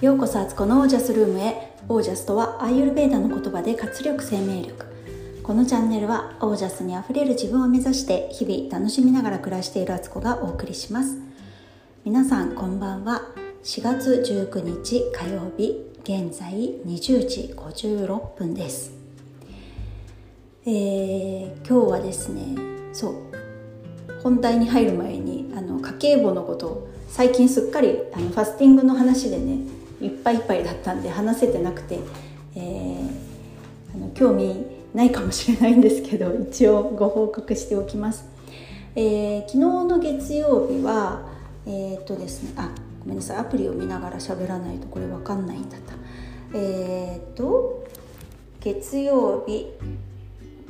ようこそアツコのオージャスルームへ。オージャスとはアーユルベーダの言葉で活力生命力。このチャンネルはオージャスにあふれる自分を目指して日々楽しみながら暮らしているアツコがお送りします。皆さんこんばんは。4月19日火曜日現在20時56分です。えー、今日はですねそう本題に入る前にあの家計簿のことを最近すっかりあのファスティングの話でねいっぱいいっぱいだったんで話せてなくて、えー、あの興味ないかもしれないんですけど 一応ご報告しておきます。えー、昨日の月曜日はえー、っとですねあごめんなさいアプリを見ながら喋らないとこれわかんないんだったえー、っと月曜日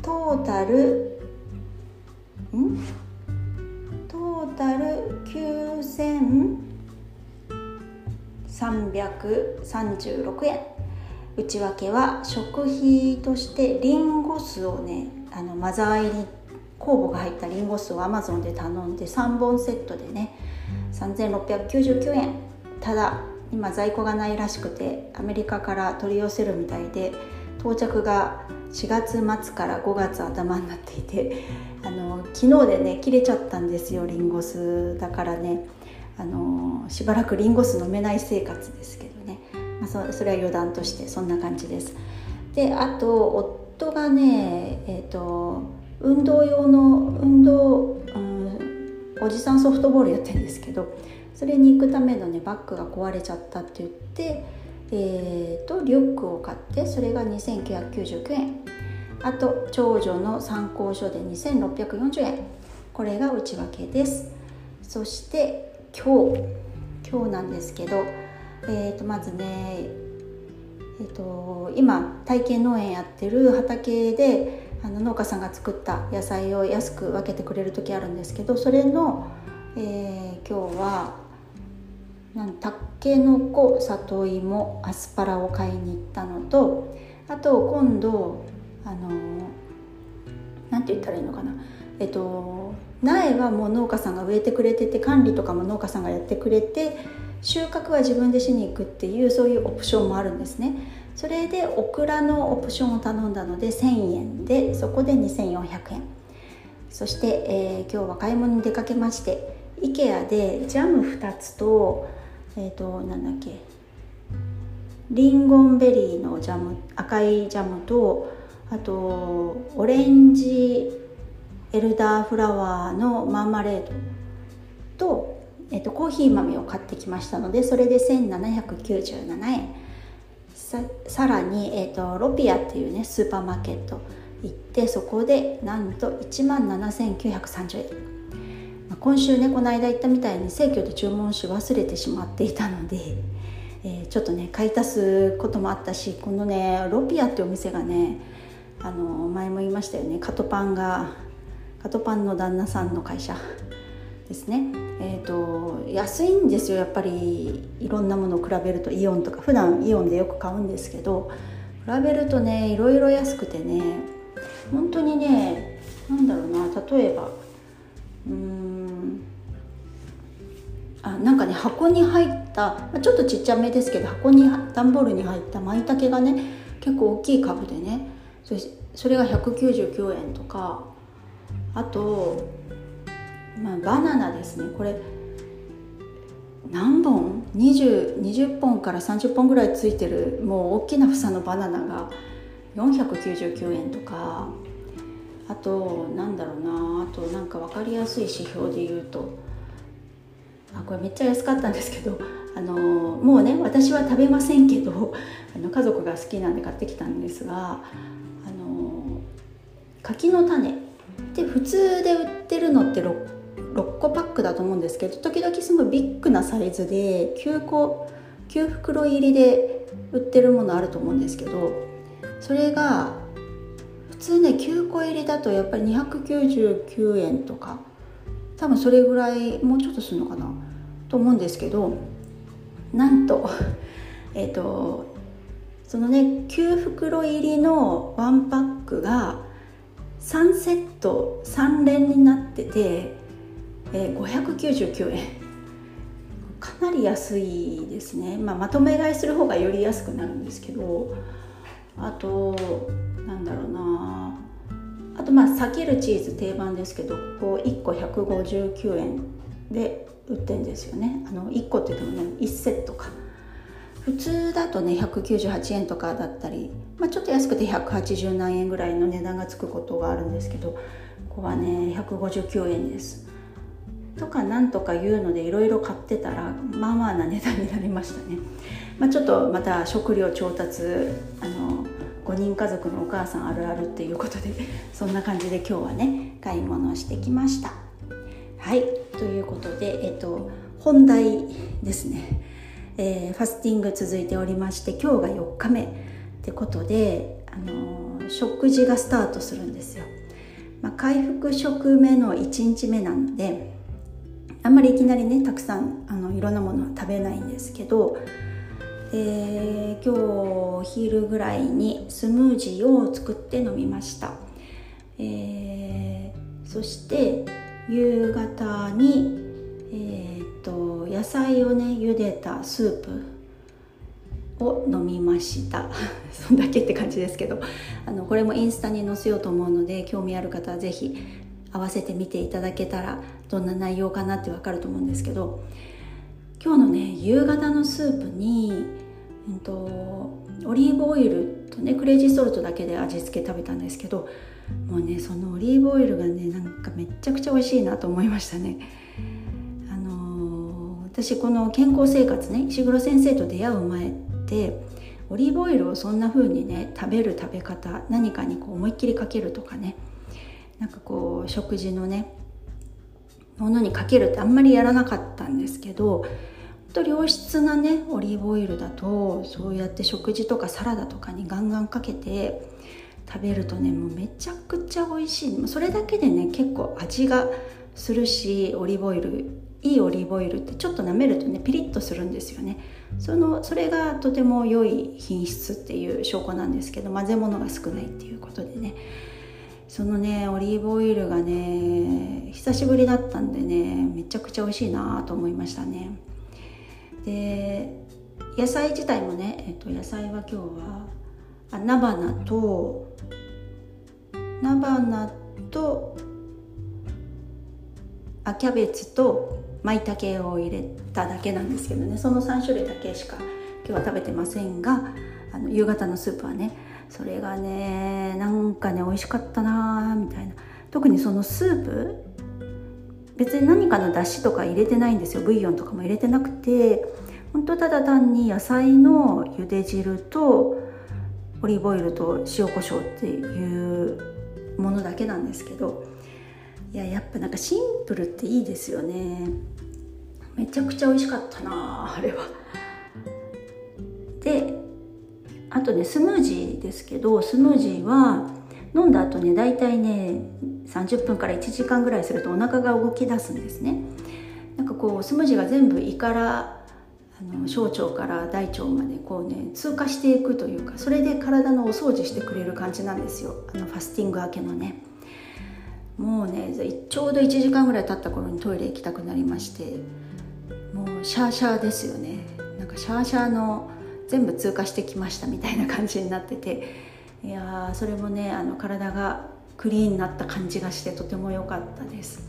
トータルん？トータル9000 336円。内訳は食費としてリンゴ酢をねあのマザー入り酵母が入ったリンゴ酢をアマゾンで頼んで3本セットでね3699円。ただ今在庫がないらしくてアメリカから取り寄せるみたいで到着が4月末から5月頭になっていてあの昨日でね切れちゃったんですよリンゴ酢だからね。あのしばらくリンゴ酢飲めない生活ですけどね、まあ、そそれは余談としてそんな感じです。であと夫がねえっ、ー、と運動用の運動、うん、おじさんソフトボールやってるんですけどそれに行くためのねバッグが壊れちゃったって言ってえーと、リュックを買ってそれが2999円。あと長女の参考書で2640円。これが内訳です。そして今日今日なんですけど、えー、とまずね、えーと、今体験農園やってる畑であの農家さんが作った野菜を安く分けてくれる時あるんですけどそれの、えー、今日はたけのこ里芋アスパラを買いに行ったのとあと今度あのなんて言ったらいいのかな。えっと苗はもう農家さんが植えてくれてて管理とかも農家さんがやってくれて収穫は自分でしに行くっていうそういうオプションもあるんですね。それでオクラのオプションを頼んだので1000円でそこで2400円。そして、えー、今日は買い物に出かけまして IKEA でジャム2つとえっ、ー、となんだっけリンゴンベリーのジャム赤いジャムとあとオレンジエルダーフラワーのマーマレードと,、えーと、コーヒー豆を買ってきましたのでそれで1797円。ささらに、えーと、ロピアっていうねスーパーマーケット行ってそこでなんと1万7930円。今週ねこの間言ったみたいに生協で注文し忘れてしまっていたので、えー、ちょっとね買い足すこともあったしこのねロピアってお店がねあの前も言いましたよねカトパンがカトパンの旦那さんの会社ですね。えーと、安いんですよ。やっぱりいろんなものを比べるとイオンとか。普段イオンでよく買うんですけど比べるとねいろいろ安くてね本当にねなんだろうな例えばうんあなんかね箱に入った、ちょっとちっちゃめですけど箱に段ボールに入った舞茸がね結構大きい株でねそれそれが199円とかあと、まあ、バナナですね。これ何本？20, 20本から30本ぐらいついてるもう大きな房のバナナが499円とか。あとなんだろうな。あとなんか分かりやすい指標で言うとあこれめっちゃ安かったんですけどあのもうね私は食べませんけど あの家族が好きなんで買ってきたんですがあの柿の種。で普通で売ってるのって 6, 6個パックだと思うんですけど時々すごいビッグなサイズで9個9袋入りで売ってるものあると思うんですけどそれが普通ね9個入りだとやっぱり299円とか多分それぐらいもうちょっとするのかなと思うんですけどなんと えっ、とそのね9袋入りのワンパックが3セット3連になってて、えー、599円。かなり安いですね、まあ、まとめ買いする方がより安くなるんですけどあとなんだろうな。あとまあ避けるチーズ定番ですけどここ1個159円で売ってるんですよね。あの1個って言ってもね1セットか。普通だとね198円とかだったり、まあ、ちょっと安くて180何円ぐらいの値段がつくことがあるんですけどここはね159円です。とかなんとか言うのでいろいろ買ってたらまあまあな値段になりましたね、まあ、ちょっとまた食料調達あの5人家族のお母さんあるあるっていうことでそんな感じで今日はね買い物をしてきました。はい。ということでえっと本題ですね、えー、ファスティング続いておりまして今日が4日目ってことであの食事がスタートするんですよ、まあ、回復食目の1日目なのであんまりいきなりねたくさんあのいろんなものは食べないんですけど、えー、今日昼ぐらいにスムージーを作って飲みました、えー、そして夕方に、えーと、野菜をね茹でたスープを飲みました。そんだけって感じですけど。あのこれもインスタに載せようと思うので興味ある方は是非合わせて見ていただけたらどんな内容かなってわかると思うんですけど。今日のね夕方のスープに、えっと、オリーブオイルとねクレイジーソルトだけで味付け食べたんですけどもうねそのオリーブオイルがねなんかめっちゃくちゃ美味しいなと思いましたね。私この健康生活ね石黒先生と出会う前ってオリーブオイルをそんな風にね食べる食べ方何かにこう思いっきりかけるとかねなんかこう食事のねものにかけるってあんまりやらなかったんですけどと良質なねオリーブオイルだとそうやって食事とかサラダとかにガンガンかけて食べるとねもうめちゃくちゃ美味しい。それだけでね結構味がするしオリーブオイルいいオリーブオイルってちょっと舐めるとねピリッとするんですよね。そのそれがとても良い品質っていう証拠なんですけど混ぜ物が少ないっていうことでね。そのねオリーブオイルがね久しぶりだったんでねめちゃくちゃ美味しいなと思いましたね。で野菜自体もね、えっと、野菜は今日はあ菜花と菜花とあキャベツと舞茸を入れただけなんですけどね。その3種類だけしか今日は食べてませんがあの夕方のスープはね。それがねなんかね美味しかったなみたいな。特にそのスープ別に何かの出汁とか入れてないんですよ。ブイヨンとかも入れてなくて。本当ただ単に野菜の茹で汁とオリーブオイルと塩コショウっていうものだけなんですけど。いややっぱなんかシンプルっていいですよね。めちゃくちゃ美味しかったなあれは。であとねスムージーですけどスムージーは飲んだ後ね大体ね30分から1時間ぐらいするとお腹が動き出すんですね。なんかこうスムージーが全部胃からあの小腸から大腸までこうね通過していくというかそれで体のお掃除してくれる感じなんですよ。あのファスティング明けのね。もうねちょうど1時間ぐらい経った頃にトイレ行きたくなりまして。もうシャーシャーですよね。なんかシャーシャーの全部通過してきましたみたいな感じになってて。いやそれもねあの体がクリーンになった感じがしてとても良かったです。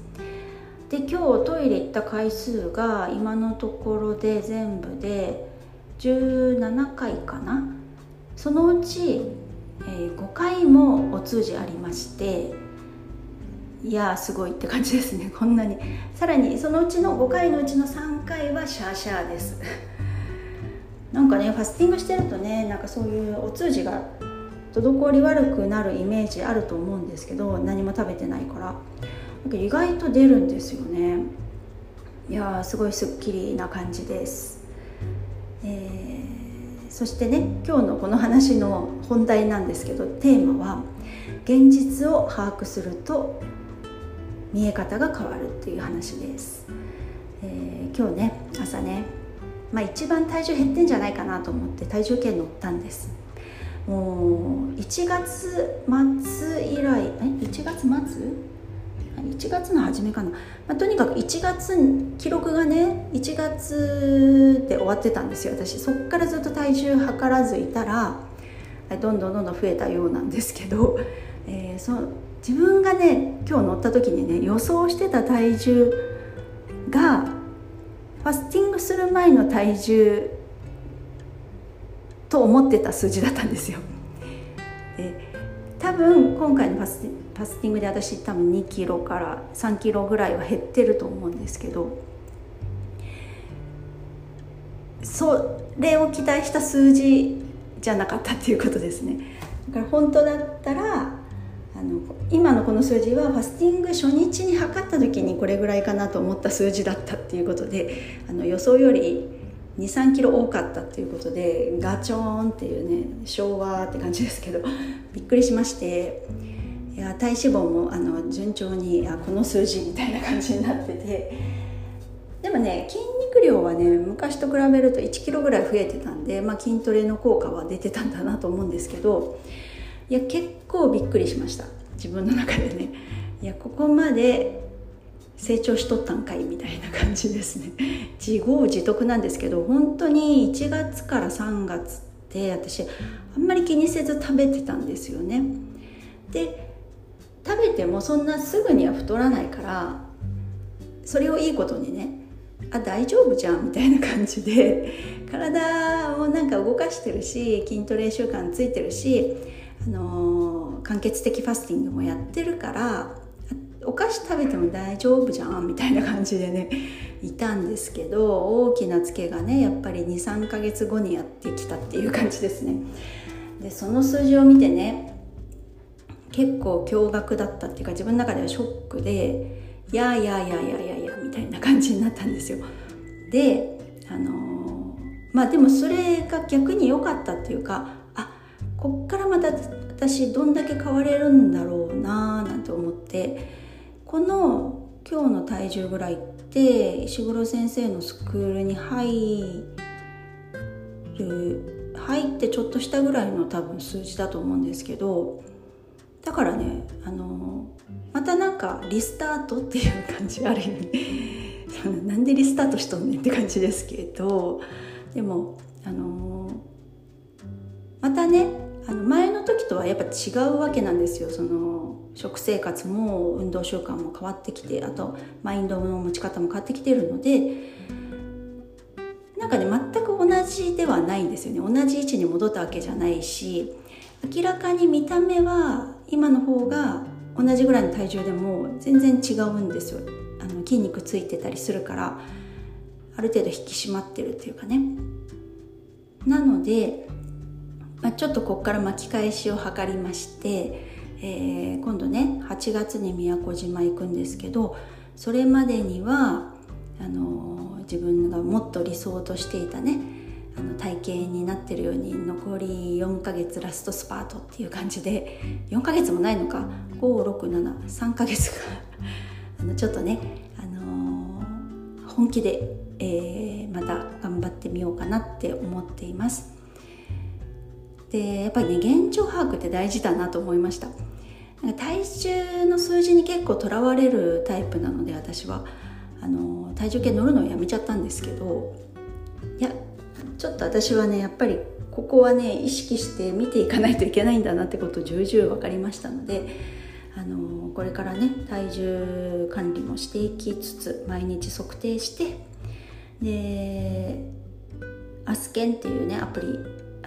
で今日トイレ行った回数が今のところで全部で17回かな。そのうち、え、5回もお通じありまして。いやすごいって感じですね。こんなに。さらにそのうちの5回のうちの3回はシャーシャーです。なんかねファスティングしてるとねなんかそういうお通じが滞り悪くなるイメージあると思うんですけど何も食べてないから。なんか意外と出るんですよね。いやすごいすっきりな感じです、えー、そしてね今日のこの話の本題なんですけどテーマは現実を把握すると見え方が変わるっていう話です、えー、今日ね朝ねまあ、一番体重減ってんじゃないかなと思って体重計乗ったんです。もう1月末以来え1月末？1月の初めかな、まあ、とにかく1月記録がね1月で終わってたんですよ私。そっからずっと体重測らずいたらどんどんどんどん増えたようなんですけど、えー、そ自分がね今日乗った時にね予想してた体重がファスティングする前の体重と思ってた数字だったんですよ。で多分今回のファスファスティングで私多分2キロから3キロぐらいは減ってると思うんですけどそれを期待した数字じゃなかったっていうことですねだから本当だったらあの今のこの数字はファスティング初日に測った時にこれぐらいかなと思った数字だったっていうことであの予想より23キロ多かったっていうことでガチョーンっていうね昭和って感じですけどびっくりしましていや体脂肪もあの順調にあこの数字みたいな感じになってて。でもね筋肉量はね昔と比べると1キロぐらい増えてたんで、まあ、筋トレの効果は出てたんだなと思うんですけどいや結構びっくりしました。自分の中でね。いやここまで成長しとったんかいみたいな感じですね。自業自得なんですけど本当に1月から3月って私あんまり気にせず食べてたんですよね。で食べてもそんなすぐには太らないからそれをいいことにねあ大丈夫じゃんみたいな感じで体をなんか動かしてるし筋トレ習慣ついてるし、あのー、間欠的ファスティングもやってるからお菓子食べても大丈夫じゃんみたいな感じでねいたんですけど大きなツケがねやっぱり23ヶ月後にやってきたっていう感じですね。でその数字を見てね結構驚愕だったっていうか自分の中ではショックでいやいやいやいやいやいやみたいな感じになったんですよ。であのー、まあでもそれが逆に良かったっていうか私どんだけ変われるんだろうなーなんて思ってこの今日の体重ぐらいって石黒先生のスクールに入る入ってちょっとしたぐらいの多分数字だと思うんですけどだからねあのまたなんかリスタートっていう感じある意味なんでリスタートしとんねんって感じですけどでもあのまたねあの前とはやっぱ違うわけなんですよ。その食生活も運動習慣も変わってきてあとマインドの持ち方も変わってきてるのでなんかね全く同じではないんですよね。同じ位置に戻ったわけじゃないし明らかに見た目は今の方が同じぐらいの体重でも全然違うんですよ。あの筋肉ついてたりするからある程度引き締まってるっていうかね。なので、まあ、ちょっとここから巻き返しを図りましてえー、今度ね8月に宮古島行くんですけどそれまでにはあの自分がもっと理想としていたねあの体型になってるように残り4ヶ月ラストスパートっていう感じで4ヶ月もないのか5673ヶ月が あのちょっとね、あのー、本気で、えー、また頑張ってみようかなって思っています。でやっぱりね現状把握って大事だなと思いました。なんか体重の数字に結構とらわれるタイプなので私は。あの体重計乗るのをやめちゃったんですけどいやちょっと私はねやっぱりここはね意識して見ていかないといけないんだなってことを重々分かりましたのであのこれからね体重管理もしていきつつ毎日測定してでアスケンっていうねアプリ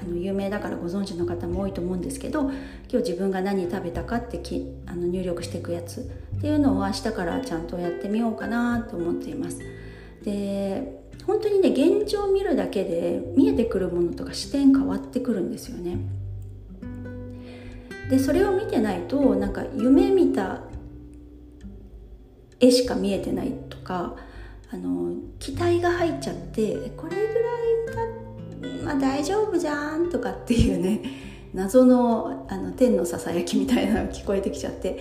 あの有名だからご存知の方も多いと思うんですけど今日自分が何食べたかってきあの入力していくやつっていうのを明日からちゃんとやってみようかなと思っています。で本当にね現状を見るだけで見えてくるものとか視点変わってくるんですよね。でそれを見てないとなんか夢見た絵しか見えてないとかあの期待が入っちゃってこれぐらいだっまあ大丈夫じゃんとかっていうね 謎のあの天のささやきみたいなのが聞こえてきちゃって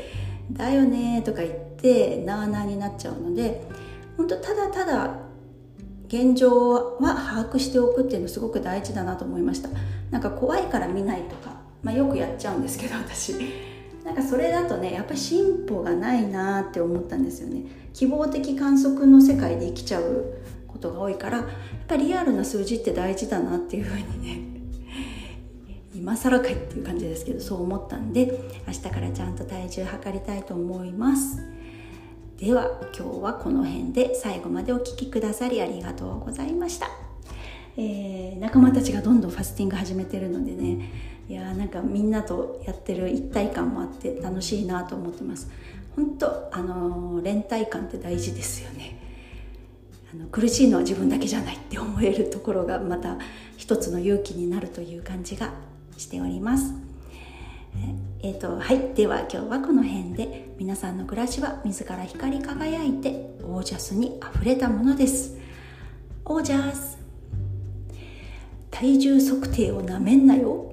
だよねとか言ってなあなあになっちゃうので本当ただただ現状は把握しておくっていうのすごく大事だなと思いました。なんか怖いから見ないとか、まあ、よくやっちゃうんですけど私。なんかそれだとねやっぱり進歩がないなって思ったんですよね。希望的観測の世界で生きちゃうことが多いからやっぱりリアルな数字って大事だなっていうふうにね 今更かいっていう感じですけどそう思ったんで明日からちゃんと体重測りたいと思います。では今日はこの辺で最後までお聴きくださりありがとうございました、えー、仲間たちがどんどんファスティング始めてるのでねいやーなんかみんなとやってる一体感もあって楽しいなと思ってます。本当あのー、連帯感って大事ですよね。あの苦しいのは自分だけじゃないって思えるところがまた一つの勇気になるという感じがしております。えーと、はい。では今日はこの辺で皆さんの暮らしは自ら光り輝いてオージャスにあふれたものです。オージャス。体重測定をなめんなよ。